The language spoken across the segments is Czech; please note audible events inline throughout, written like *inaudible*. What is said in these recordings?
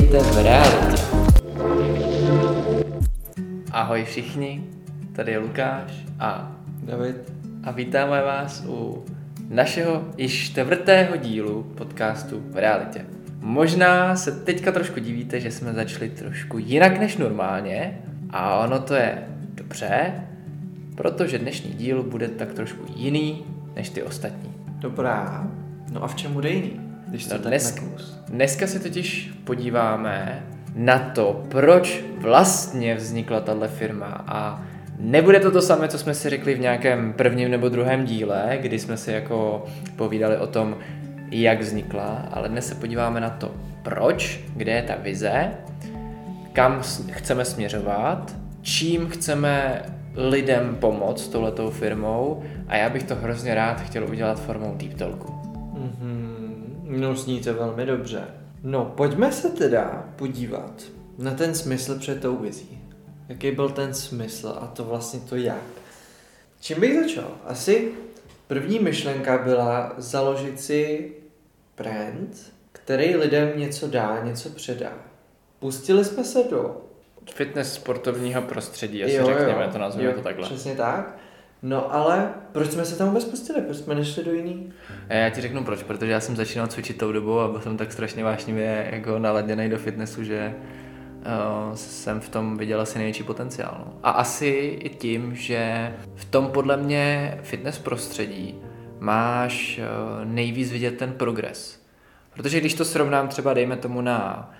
Vítejte v realitě. Ahoj všichni, tady je Lukáš a David. a vítáme vás u našeho již čtvrtého dílu podcastu v realitě. Možná se teďka trošku divíte, že jsme začali trošku jinak než normálně a ono to je dobře, protože dnešní díl bude tak trošku jiný než ty ostatní. Dobrá. No a v čem bude jiný? Když to No dnes, dneska se totiž podíváme na to, proč vlastně vznikla tahle firma a nebude to to samé, co jsme si řekli v nějakém prvním nebo druhém díle, kdy jsme si jako povídali o tom, jak vznikla, ale dnes se podíváme na to, proč, kde je ta vize, kam chceme směřovat, čím chceme lidem pomoct touhletou firmou a já bych to hrozně rád chtěl udělat formou Deep Talku. Mhm. No zní to velmi dobře. No, pojďme se teda podívat na ten smysl před tou vizí. Jaký byl ten smysl a to vlastně to jak. Čím bych začal? Asi první myšlenka byla založit si brand, který lidem něco dá, něco předá. Pustili jsme se do Fitness sportovního prostředí, asi řekněme, to nazveme jo, to takhle. Přesně tak. No ale proč jsme se tam vůbec pustili? Proč jsme nešli do jiný? Já ti řeknu proč, protože já jsem začínal cvičit tou dobou a byl jsem tak strašně vášnivě jako naladěný do fitnessu, že uh, jsem v tom viděl asi největší potenciál. No. A asi i tím, že v tom podle mě fitness prostředí máš uh, nejvíc vidět ten progres. Protože když to srovnám třeba dejme tomu na,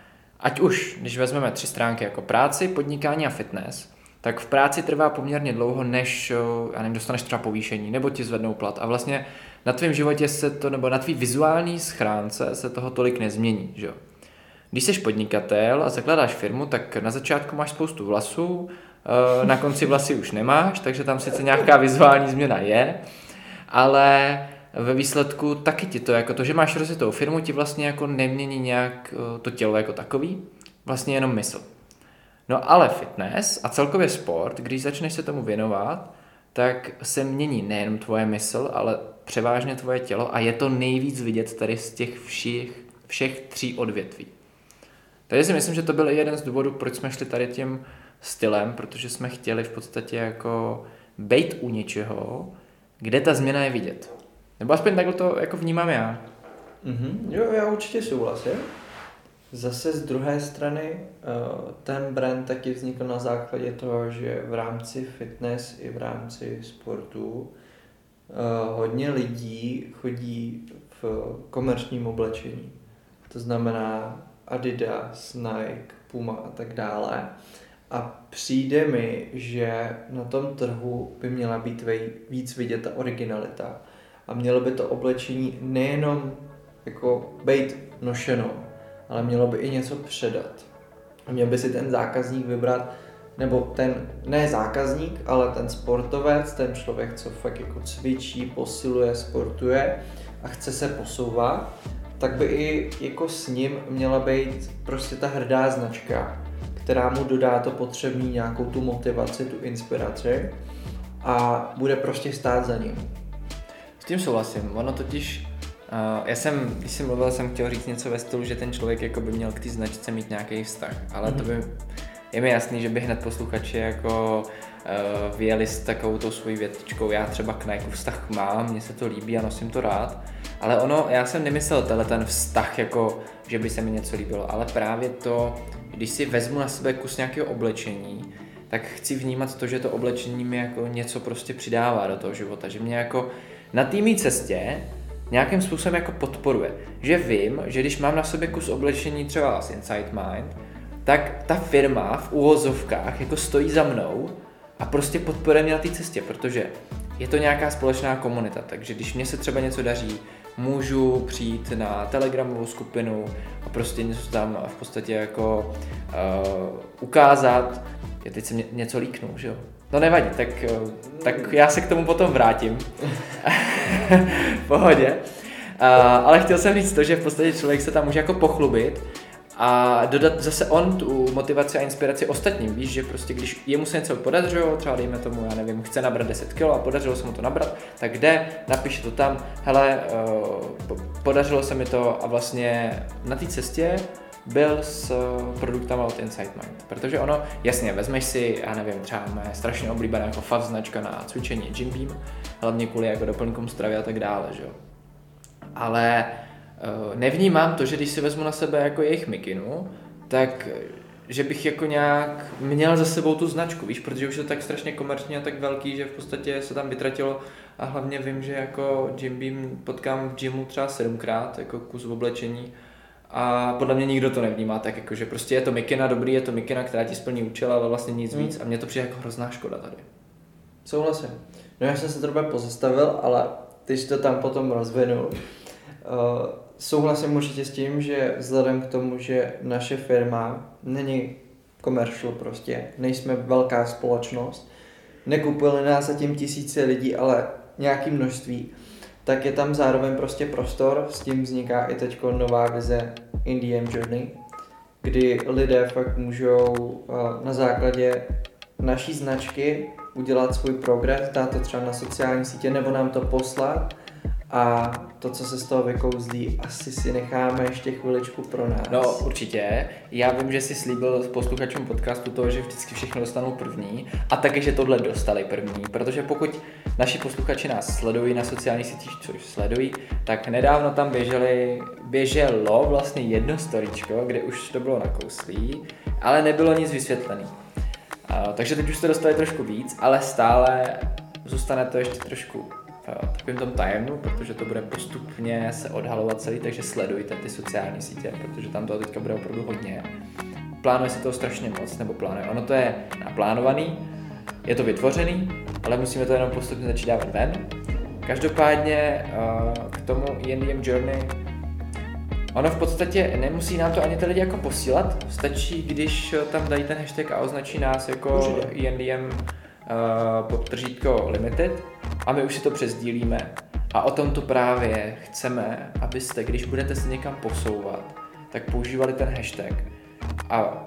ať už, když vezmeme tři stránky jako práci, podnikání a fitness, tak v práci trvá poměrně dlouho, než o, já nevím, dostaneš třeba povýšení, nebo ti zvednou plat. A vlastně na tvém životě se to, nebo na tvý vizuální schránce se toho tolik nezmění, že. Když jsi podnikatel a zakládáš firmu, tak na začátku máš spoustu vlasů, eh, na konci vlasy už nemáš, takže tam sice nějaká vizuální změna je, ale ve výsledku taky ti to, jako to, že máš rozjetou firmu, ti vlastně jako nemění nějak eh, to tělo jako takový, vlastně jenom mysl. No ale fitness a celkově sport, když začneš se tomu věnovat, tak se mění nejen tvoje mysl, ale převážně tvoje tělo a je to nejvíc vidět tady z těch všech, všech tří odvětví. Takže si myslím, že to byl jeden z důvodů, proč jsme šli tady tím stylem, protože jsme chtěli v podstatě jako bejt u něčeho, kde ta změna je vidět. Nebo aspoň takhle to jako vnímám já. Mhm. Jo, já určitě souhlasím. Zase z druhé strany eh, ten brand taky vznikl na základě toho, že v rámci fitness i v rámci sportu eh, hodně lidí chodí v komerčním oblečení. To znamená Adidas, Nike, Puma a tak dále. A přijde mi, že na tom trhu by měla být víc vidět ta originalita. A mělo by to oblečení nejenom jako být nošeno, ale mělo by i něco předat. Měl by si ten zákazník vybrat, nebo ten, ne zákazník, ale ten sportovec, ten člověk, co fakt jako cvičí, posiluje, sportuje a chce se posouvat, tak by i jako s ním měla být prostě ta hrdá značka, která mu dodá to potřebný nějakou tu motivaci, tu inspiraci a bude prostě stát za ním. S tím souhlasím. Ono totiž, já jsem, když jsem mluvil, jsem chtěl říct něco ve stylu, že ten člověk jako by měl k té značce mít nějaký vztah, ale to by, je mi jasný, že by hned posluchači jako uh, vyjeli s takovou tou svojí větičkou, já třeba k Nike vztah mám, mně se to líbí a nosím to rád, ale ono, já jsem nemyslel tenhle ten vztah jako, že by se mi něco líbilo, ale právě to, když si vezmu na sebe kus nějakého oblečení, tak chci vnímat to, že to oblečení mi jako něco prostě přidává do toho života, že mě jako na té mý cestě nějakým způsobem jako podporuje. Že vím, že když mám na sobě kus oblečení třeba z Inside Mind, tak ta firma v úvozovkách jako stojí za mnou a prostě podporuje mě na té cestě, protože je to nějaká společná komunita, takže když mě se třeba něco daří, můžu přijít na telegramovou skupinu a prostě něco tam v podstatě jako uh, ukázat. Já teď jsem ně, něco líknul, že jo? No nevadí, tak, tak já se k tomu potom vrátím. pohodě. Uh, ale chtěl jsem říct to, že v podstatě člověk se tam může jako pochlubit a dodat zase on tu motivaci a inspiraci ostatním. Víš, že prostě když jemu se něco podařilo, třeba dejme tomu, já nevím, chce nabrat 10 kg a podařilo se mu to nabrat, tak jde, napíše to tam, hele, uh, podařilo se mi to a vlastně na té cestě byl s produktama od Insight Mind. Protože ono, jasně, vezmeš si, já nevím, třeba mé strašně oblíbené jako FAV značka na cvičení Jim Beam, hlavně kvůli jako doplňkům stravy a tak dále, že jo. Ale uh, nevnímám to, že když si vezmu na sebe jako jejich mikinu, tak že bych jako nějak měl za sebou tu značku, víš, protože už je to tak strašně komerční a tak velký, že v podstatě se tam vytratilo a hlavně vím, že jako Jim Beam potkám v gymu třeba sedmkrát, jako kus v oblečení a podle mě nikdo to nevnímá tak jako, že prostě je to mikina, dobrý, je to mikina, která ti splní účel, ale vlastně nic hmm. víc a mně to přijde jako hrozná škoda tady. Souhlasím. No já jsem se trochu pozastavil, ale ty jsi to tam potom rozvinul. Uh, souhlasím určitě s tím, že vzhledem k tomu, že naše firma není commercial prostě, nejsme velká společnost, nekupili nás zatím tisíce lidí, ale nějaký množství, tak je tam zároveň prostě prostor, s tím vzniká i teď nová vize Indian Journey, kdy lidé fakt můžou uh, na základě naší značky udělat svůj progres, dát to třeba na sociální sítě nebo nám to poslat a to, co se z toho vykouzlí, asi si necháme ještě chviličku pro nás. No určitě. Já vím, že jsi slíbil posluchačům podcastu toho, že vždycky všechno dostanou první a taky, že tohle dostali první, protože pokud naši posluchači nás sledují na sociálních sítích, což sledují, tak nedávno tam běželi, běželo vlastně jedno storičko, kde už to bylo nakouslý, ale nebylo nic vysvětlený. Takže teď už jste dostali trošku víc, ale stále zůstane to ještě trošku takovým tom tajemnu, protože to bude postupně se odhalovat celý, takže sledujte ty sociální sítě, protože tam to teďka bude opravdu hodně. Plánuje si to strašně moc, nebo plánuje. Ono to je naplánovaný, je to vytvořený, ale musíme to jenom postupně začít dávat ven. Každopádně k tomu ENDM Journey Ono v podstatě nemusí nám to ani ty lidi jako posílat, stačí, když tam dají ten hashtag a označí nás jako ENDM uh, podtržítko limited a my už si to přezdílíme. A o tom to právě chceme, abyste, když budete se někam posouvat, tak používali ten hashtag a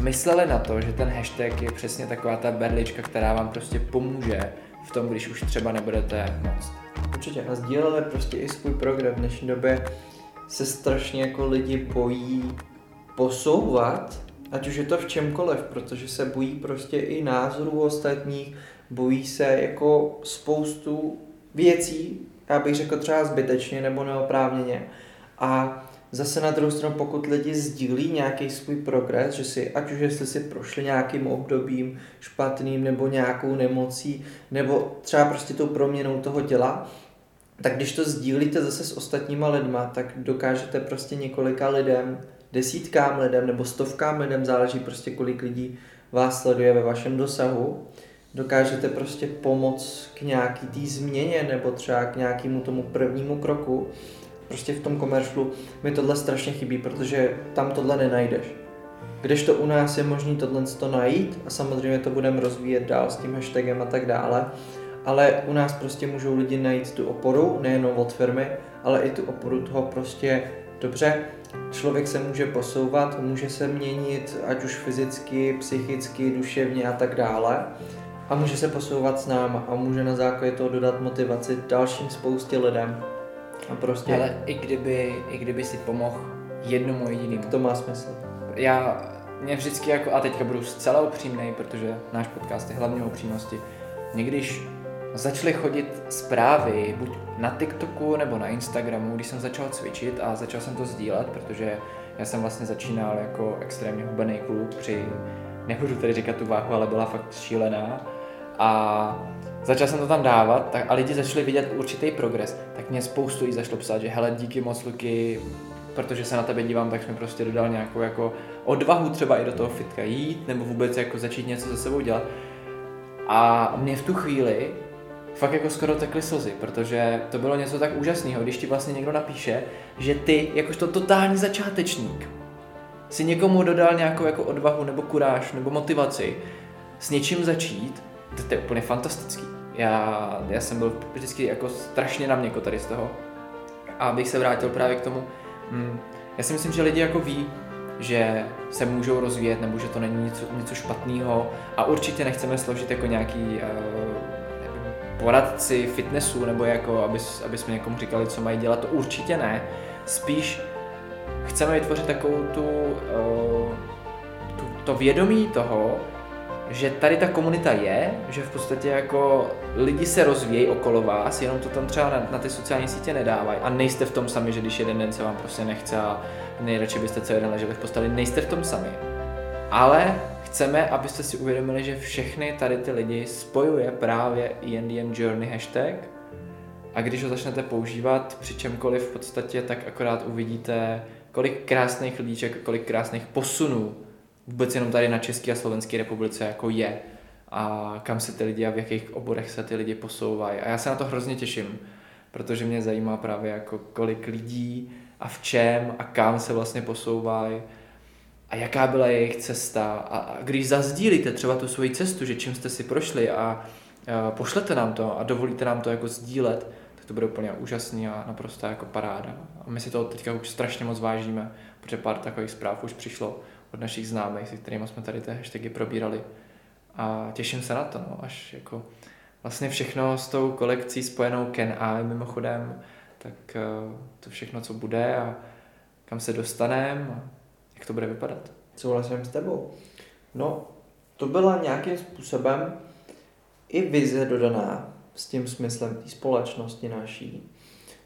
mysleli na to, že ten hashtag je přesně taková ta berlička, která vám prostě pomůže v tom, když už třeba nebudete moc. Určitě a sdíleli prostě i svůj program. V dnešní době se strašně jako lidi bojí posouvat, ať už je to v čemkoliv, protože se bojí prostě i názorů ostatních, bojí se jako spoustu věcí, já bych řekl třeba zbytečně nebo neoprávněně. A zase na druhou stranu, pokud lidi sdílí nějaký svůj progres, že si, ať už jestli si prošli nějakým obdobím špatným nebo nějakou nemocí, nebo třeba prostě tou proměnou toho těla, tak když to sdílíte zase s ostatníma lidma, tak dokážete prostě několika lidem, desítkám lidem nebo stovkám lidem, záleží prostě kolik lidí vás sleduje ve vašem dosahu, dokážete prostě pomoct k nějaký té změně nebo třeba k nějakému tomu prvnímu kroku. Prostě v tom komeršlu mi tohle strašně chybí, protože tam tohle nenajdeš. Když to u nás je možné tohle to najít a samozřejmě to budeme rozvíjet dál s tím hashtagem a tak dále, ale u nás prostě můžou lidi najít tu oporu, nejenom od firmy, ale i tu oporu toho prostě dobře, člověk se může posouvat, může se měnit, ať už fyzicky, psychicky, duševně a tak dále a může se posouvat s náma a může na základě toho dodat motivaci dalším spoustě lidem. A prostě... Ale i kdyby, i kdyby si pomohl jednomu jedinému. To má smysl. Já, mě vždycky jako, a teďka budu zcela upřímný, protože náš podcast je hlavně o upřímnosti, někdyž začaly chodit zprávy buď na TikToku nebo na Instagramu, když jsem začal cvičit a začal jsem to sdílet, protože já jsem vlastně začínal jako extrémně hubený kluk při, nebudu tady říkat tu váhu, ale byla fakt šílená a začal jsem to tam dávat tak, a lidi začali vidět určitý progres, tak mě spoustu jí zašlo psát, že hele, díky moc Luky, protože se na tebe dívám, tak jsem prostě dodal nějakou jako odvahu třeba i do toho fitka jít, nebo vůbec jako začít něco se sebou dělat. A mě v tu chvíli fakt jako skoro tekly slzy, protože to bylo něco tak úžasného, když ti vlastně někdo napíše, že ty, jakožto totální začátečník, si někomu dodal nějakou jako odvahu nebo kuráž nebo motivaci s něčím začít to, to je úplně fantastický. Já, já jsem byl vždycky jako strašně na měko tady z toho. A abych se vrátil právě k tomu, hm, já si myslím, že lidi jako ví, že se můžou rozvíjet, nebo že to není něco, něco špatného a určitě nechceme složit jako nějaký uh, poradci fitnessu, nebo jako, aby, aby jsme někomu říkali, co mají dělat, to určitě ne. Spíš chceme vytvořit takovou tu, uh, tu to vědomí toho, že tady ta komunita je, že v podstatě jako lidi se rozvíjejí okolo vás, jenom to tam třeba na, na ty sociální sítě nedávají a nejste v tom sami, že když jeden den se vám prostě nechce a nejradši byste celý den leželi v posteli, nejste v tom sami. Ale chceme, abyste si uvědomili, že všechny tady ty lidi spojuje právě ENDM Journey hashtag. A když ho začnete používat při čemkoliv v podstatě, tak akorát uvidíte, kolik krásných lidíček, kolik krásných posunů vůbec jenom tady na České a Slovenské republice jako je. A kam se ty lidi a v jakých oborech se ty lidi posouvají. A já se na to hrozně těším, protože mě zajímá právě jako kolik lidí a v čem a kam se vlastně posouvají a jaká byla jejich cesta. A, a když zazdílíte třeba tu svoji cestu, že čím jste si prošli a, a pošlete nám to a dovolíte nám to jako sdílet, tak to bude úplně úžasný a naprosto jako paráda. A my si to teďka už strašně moc vážíme, protože pár takových zpráv už přišlo od našich známých, se kterými jsme tady ty hashtagy probírali. A těším se na to, no, až jako vlastně všechno s tou kolekcí spojenou Ken A mimochodem, tak uh, to všechno, co bude a kam se dostaneme jak to bude vypadat. Souhlasím s tebou. No, to byla nějakým způsobem i vize dodaná s tím smyslem té společnosti naší.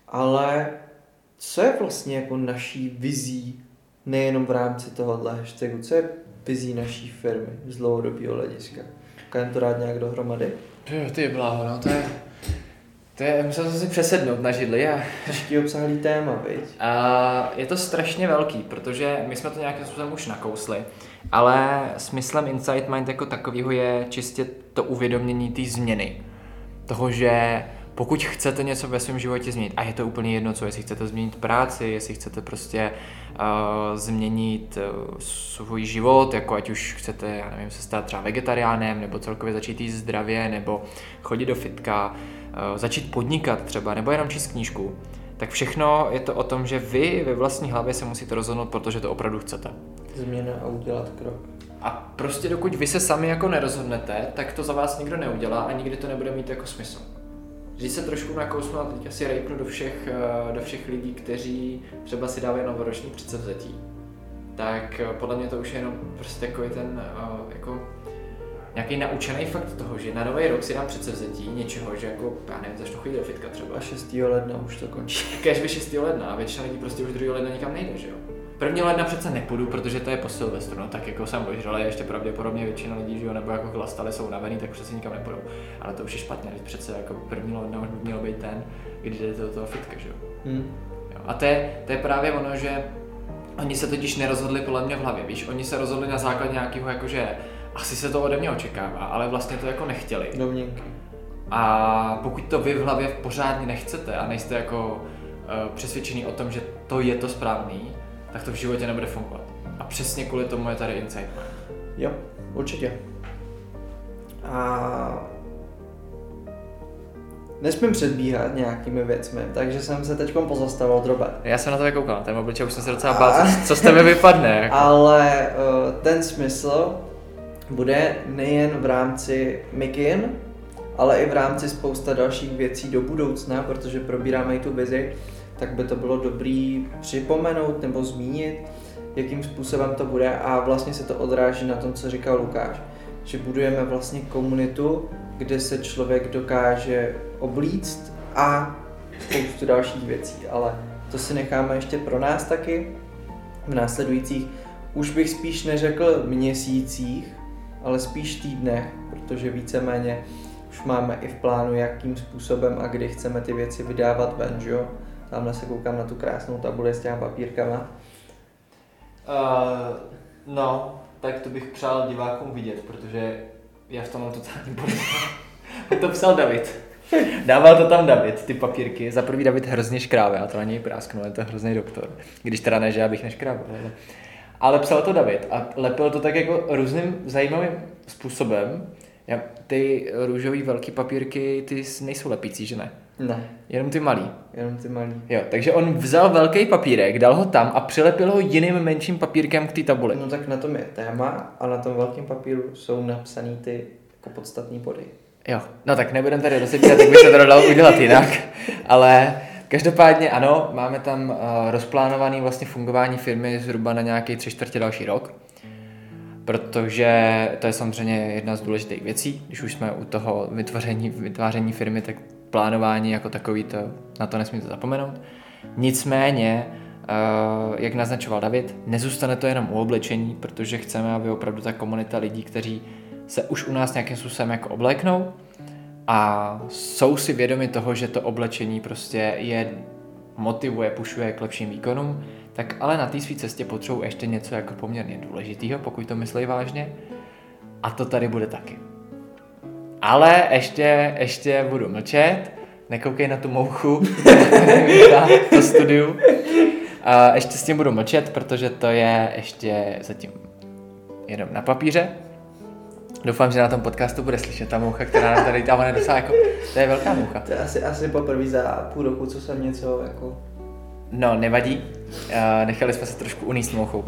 Ale co je vlastně jako naší vizí nejenom v rámci tohohle hashtagu, co je vizí naší firmy z dlouhodobého hlediska? Kážem to rád nějak dohromady? Jo, ty bláho, no to je, to je, musel jsem si přesednout na židli a... Těžký obsahlý téma, viď? A je to strašně velký, protože my jsme to nějakým způsobem už nakousli, ale smyslem Insight Mind jako takového je čistě to uvědomění té změny. Toho, že pokud chcete něco ve svém životě změnit, a je to úplně jedno, co, jestli chcete změnit práci, jestli chcete prostě uh, změnit uh, svůj život, jako ať už chcete, já nevím, se stát třeba vegetariánem, nebo celkově začít jíst zdravě, nebo chodit do fitka, uh, začít podnikat třeba, nebo jenom číst knížku, tak všechno je to o tom, že vy ve vlastní hlavě se musíte rozhodnout, protože to opravdu chcete. Změna a udělat krok. A prostě dokud vy se sami jako nerozhodnete, tak to za vás nikdo neudělá a nikdy to nebude mít jako smysl. Když se trošku nakousnu a teď asi rejpnu do všech, eh, do všech lidí, kteří třeba si dávají novoroční předsevzetí, tak eh, podle mě to už je jenom prostě takový ten eh, jako nějaký naučený fakt toho, že na nový rok si dám předsevzetí něčeho, že jako, já nevím, začnu chodit do fitka třeba. A 6. ledna už to končí. Kež by 6. ledna a většina lidí prostě už 2. ledna nikam nejde, že jo. První ledna přece nepůjdu, protože to je po Silvestru, no tak jako jsem ožral, ještě pravděpodobně většina lidí, že jo, nebo jako chlastali jsou unavený, tak přece nikam nepůjdou. Ale to už je špatně, teď přece jako první ledna už by mělo být ten, kdy jdete do toho fitka, že jo. Hmm. jo. A to je, to je právě ono, že oni se totiž nerozhodli podle mě v hlavě, víš, oni se rozhodli na základě nějakého jakože asi se to ode mě očekává, ale vlastně to jako nechtěli. Domněnky. A pokud to vy v hlavě pořádně nechcete a nejste jako uh, přesvědčený o tom, že to je to správný, tak to v životě nebude fungovat. A přesně kvůli tomu je tady Insight Mind. Jo, určitě. A nesmím předbíhat nějakými věcmi, takže jsem se teď pozastavil drobet. Já jsem na to koukal, ten obličej už jsem se docela bál, co, co z tebe vypadne. Jako. Ale uh, ten smysl bude nejen v rámci Mikin, ale i v rámci spousta dalších věcí do budoucna, protože probíráme i tu vizi, tak by to bylo dobrý připomenout nebo zmínit, jakým způsobem to bude a vlastně se to odráží na tom, co říkal Lukáš, že budujeme vlastně komunitu, kde se člověk dokáže oblíct a spoustu dalších věcí, ale to si necháme ještě pro nás taky v následujících, už bych spíš neřekl měsících, ale spíš týdnech, protože víceméně už máme i v plánu, jakým způsobem a kdy chceme ty věci vydávat ven, že jo? Tamhle se koukám na tu krásnou tabuli s těma papírkama. Uh, no, tak to bych přál divákům vidět, protože já v tom mám totální *laughs* to psal David. Dával to tam David, ty papírky. Za prvý David hrozně škráve, já to na něj prásknu, je to hrozný doktor. Když teda ne, že já bych neškrábal. Ale, ale psal to David a lepil to tak jako různým zajímavým způsobem. Já, ty růžový velký papírky, ty nejsou lepící, že ne? Ne. Jenom ty malý. Jenom ty malý. Jo, takže on vzal velký papírek, dal ho tam a přilepil ho jiným menším papírkem k té tabuli. No tak na tom je téma a na tom velkém papíru jsou napsané ty jako podstatní body. Jo, no tak nebudem tady rozebírat, jak by se to dalo udělat jinak, *laughs* ale Každopádně ano, máme tam uh, rozplánovaný vlastně fungování firmy zhruba na nějaký tři čtvrtě další rok, protože to je samozřejmě jedna z důležitých věcí. Když už jsme u toho vytvoření, vytváření firmy, tak plánování jako takový, to, na to nesmíte zapomenout. Nicméně, uh, jak naznačoval David, nezůstane to jenom u oblečení, protože chceme, aby opravdu ta komunita lidí, kteří se už u nás nějakým způsobem jako obléknou a jsou si vědomi toho, že to oblečení prostě je motivuje, pušuje k lepším výkonům, tak ale na té své cestě potřebují ještě něco jako poměrně důležitého, pokud to myslí vážně. A to tady bude taky. Ale ještě, ještě budu mlčet, nekoukej na tu mouchu, *laughs* to studiu. A ještě s tím budu mlčet, protože to je ještě zatím jenom na papíře. Doufám, že na tom podcastu bude slyšet ta moucha, která nám tady dává docela jako, to je velká moucha. To je asi, asi poprvé za půl roku, co jsem něco jako... No, nevadí. Uh, nechali jsme se trošku uníst mouchou.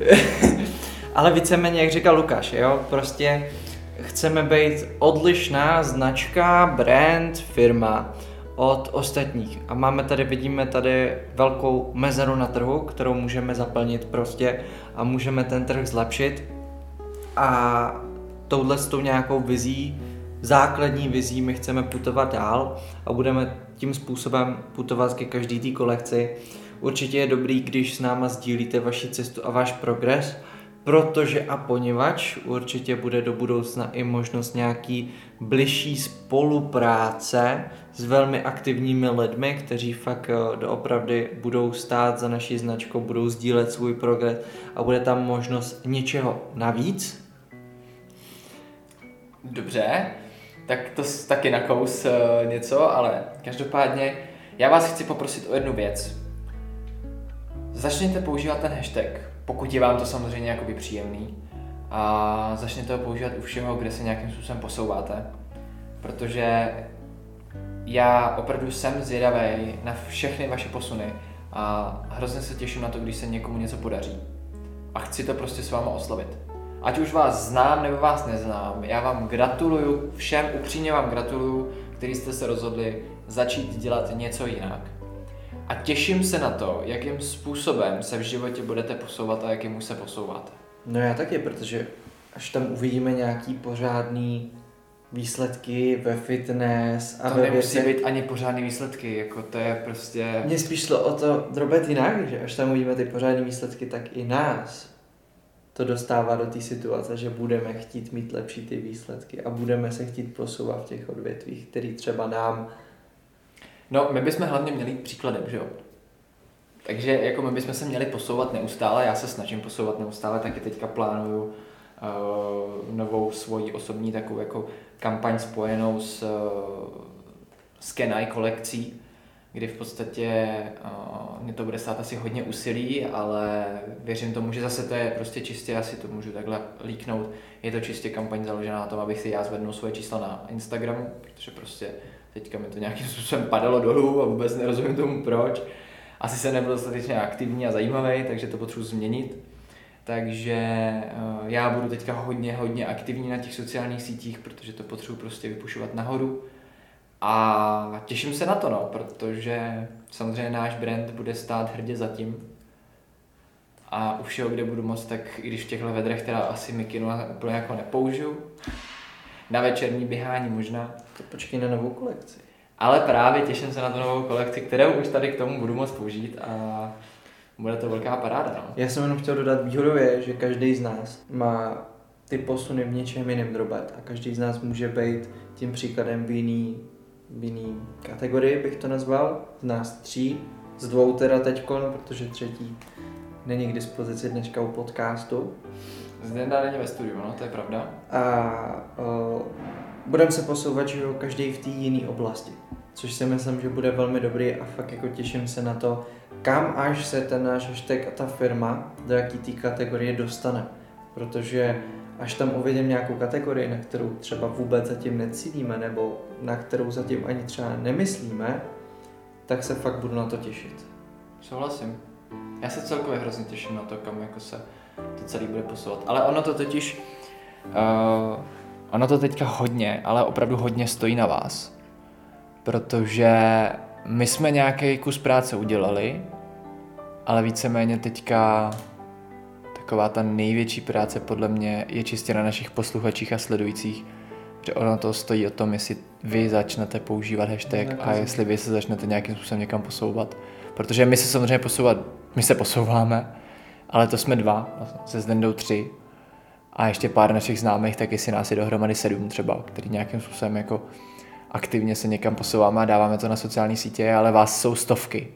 *laughs* Ale víceméně, jak říkal Lukáš, jo, prostě chceme být odlišná značka, brand, firma od ostatních. A máme tady, vidíme tady velkou mezeru na trhu, kterou můžeme zaplnit prostě a můžeme ten trh zlepšit. A touhle s tou nějakou vizí, základní vizí my chceme putovat dál a budeme tím způsobem putovat ke každý té kolekci. Určitě je dobrý, když s náma sdílíte vaši cestu a váš progres, protože a poněvadž určitě bude do budoucna i možnost nějaký bližší spolupráce s velmi aktivními lidmi, kteří fakt eh, doopravdy budou stát za naší značkou, budou sdílet svůj progres a bude tam možnost něčeho navíc. Dobře, tak to taky nakous uh, něco, ale každopádně já vás chci poprosit o jednu věc. Začněte používat ten hashtag, pokud je vám to samozřejmě jakoby příjemný a začněte ho používat u všeho, kde se nějakým způsobem posouváte, protože já opravdu jsem zvědavý na všechny vaše posuny a hrozně se těším na to, když se někomu něco podaří. A chci to prostě s váma oslovit. Ať už vás znám nebo vás neznám, já vám gratuluju, všem upřímně vám gratuluju, kteří jste se rozhodli začít dělat něco jinak. A těším se na to, jakým způsobem se v životě budete posouvat a jakým se posouváte. No já taky, protože až tam uvidíme nějaký pořádný výsledky ve fitness a to ve nemusí věci... být ani pořádný výsledky, jako to je prostě... Mně spíš šlo o to drobet jinak, že až tam uvidíme ty pořádné výsledky, tak i nás to dostává do té situace, že budeme chtít mít lepší ty výsledky a budeme se chtít posouvat v těch odvětvích, který třeba nám... No, my bychom hlavně měli příkladem, že jo? Takže jako my bychom se měli posouvat neustále, já se snažím posouvat neustále, taky teďka plánuju uh, novou svoji osobní takovou jako kampaň spojenou s, uh, s Kenai kolekcí, kdy v podstatě uh, mě to bude stát asi hodně úsilí, ale věřím tomu, že zase to je prostě čistě, asi to můžu takhle líknout, je to čistě kampaň založená na tom, abych si já zvednul svoje čísla na Instagramu, protože prostě teďka mi to nějakým způsobem padalo dolů a vůbec nerozumím tomu proč. Asi se nebyl dostatečně aktivní a zajímavý, takže to potřebuji změnit. Takže uh, já budu teďka hodně, hodně aktivní na těch sociálních sítích, protože to potřebuji prostě vypušovat nahoru a těším se na to, no, protože samozřejmě náš brand bude stát hrdě za tím. A u všeho, kde budu moct, tak i když v těchto vedrech teda asi mikinu úplně jako nepoužiju, na večerní běhání možná. To počkej na novou kolekci. Ale právě těším se na tu novou kolekci, kterou už tady k tomu budu moct použít a bude to velká paráda. No. Já jsem jenom chtěl dodat výhodou je, že každý z nás má ty posuny v něčem jiném drobet a každý z nás může být tím příkladem v jiný v jiný kategorii, bych to nazval, z nás tří, z dvou teda teďkon, protože třetí není k dispozici dneška u podcastu. Zdenda není ve studiu, no, to je pravda. A uh, budeme se posouvat, že jo, každý v té jiné oblasti. Což si myslím, že bude velmi dobrý a fakt jako těším se na to, kam až se ten náš hashtag a ta firma, do jaký té kategorie dostane. Protože až tam uvidím nějakou kategorii, na kterou třeba vůbec zatím necílíme, nebo na kterou zatím ani třeba nemyslíme, tak se fakt budu na to těšit. Souhlasím. Já se celkově hrozně těším na to, kam jako se to celé bude posouvat. Ale ono to totiž, uh, ono to teďka hodně, ale opravdu hodně stojí na vás. Protože my jsme nějaký kus práce udělali, ale víceméně teďka taková ta největší práce podle mě je čistě na našich posluchačích a sledujících, že ono to stojí o tom, jestli vy začnete používat hashtag a jestli vy se začnete nějakým způsobem někam posouvat. Protože my se samozřejmě posouvat, my se posouváme, ale to jsme dva, se Zdendou tři a ještě pár našich známých, tak jestli nás je dohromady sedm třeba, který nějakým způsobem jako aktivně se někam posouváme a dáváme to na sociální sítě, ale vás jsou stovky.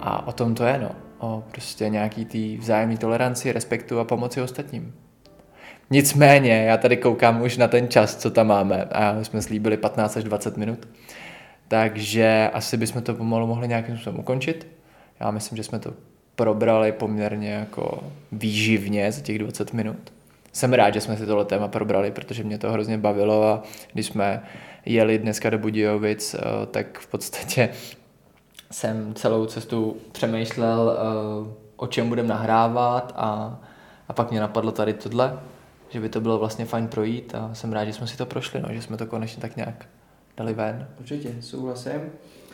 A o tom to je, no. O prostě nějaký tý vzájemný toleranci, respektu a pomoci ostatním. Nicméně, já tady koukám už na ten čas, co tam máme a jsme slíbili 15 až 20 minut, takže asi bychom to pomalu mohli nějakým způsobem ukončit. Já myslím, že jsme to probrali poměrně jako výživně za těch 20 minut. Jsem rád, že jsme si tohle téma probrali, protože mě to hrozně bavilo a když jsme jeli dneska do Budějovic, eh, tak v podstatě jsem celou cestu přemýšlel, eh, o čem budeme nahrávat a, a pak mě napadlo tady tohle, že by to bylo vlastně fajn projít a jsem rád, že jsme si to prošli, no, že jsme to konečně tak nějak dali ven. Určitě, souhlasím.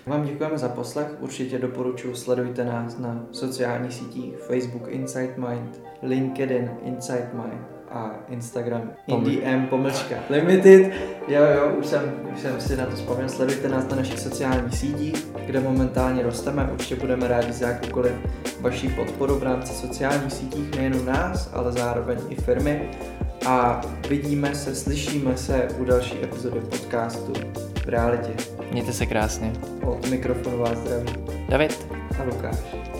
Vám děkujeme za poslech, určitě doporučuji, sledujte nás na sociálních sítích Facebook Insight Mind, LinkedIn Insight Mind a Instagram IndieM pomlčka Limited. Jo, jo, už jsem, už jsem si na to vzpomněl, sledujte nás na našich sociálních sítích, kde momentálně rosteme, určitě budeme rádi za jakoukoliv vaší podporu v rámci sociálních sítích, nejenom nás, ale zároveň i firmy. A vidíme se, slyšíme se u další epizody podcastu v realitě. Mějte se krásně. Od mikrofonu vás zdraví. David. A Lukáš.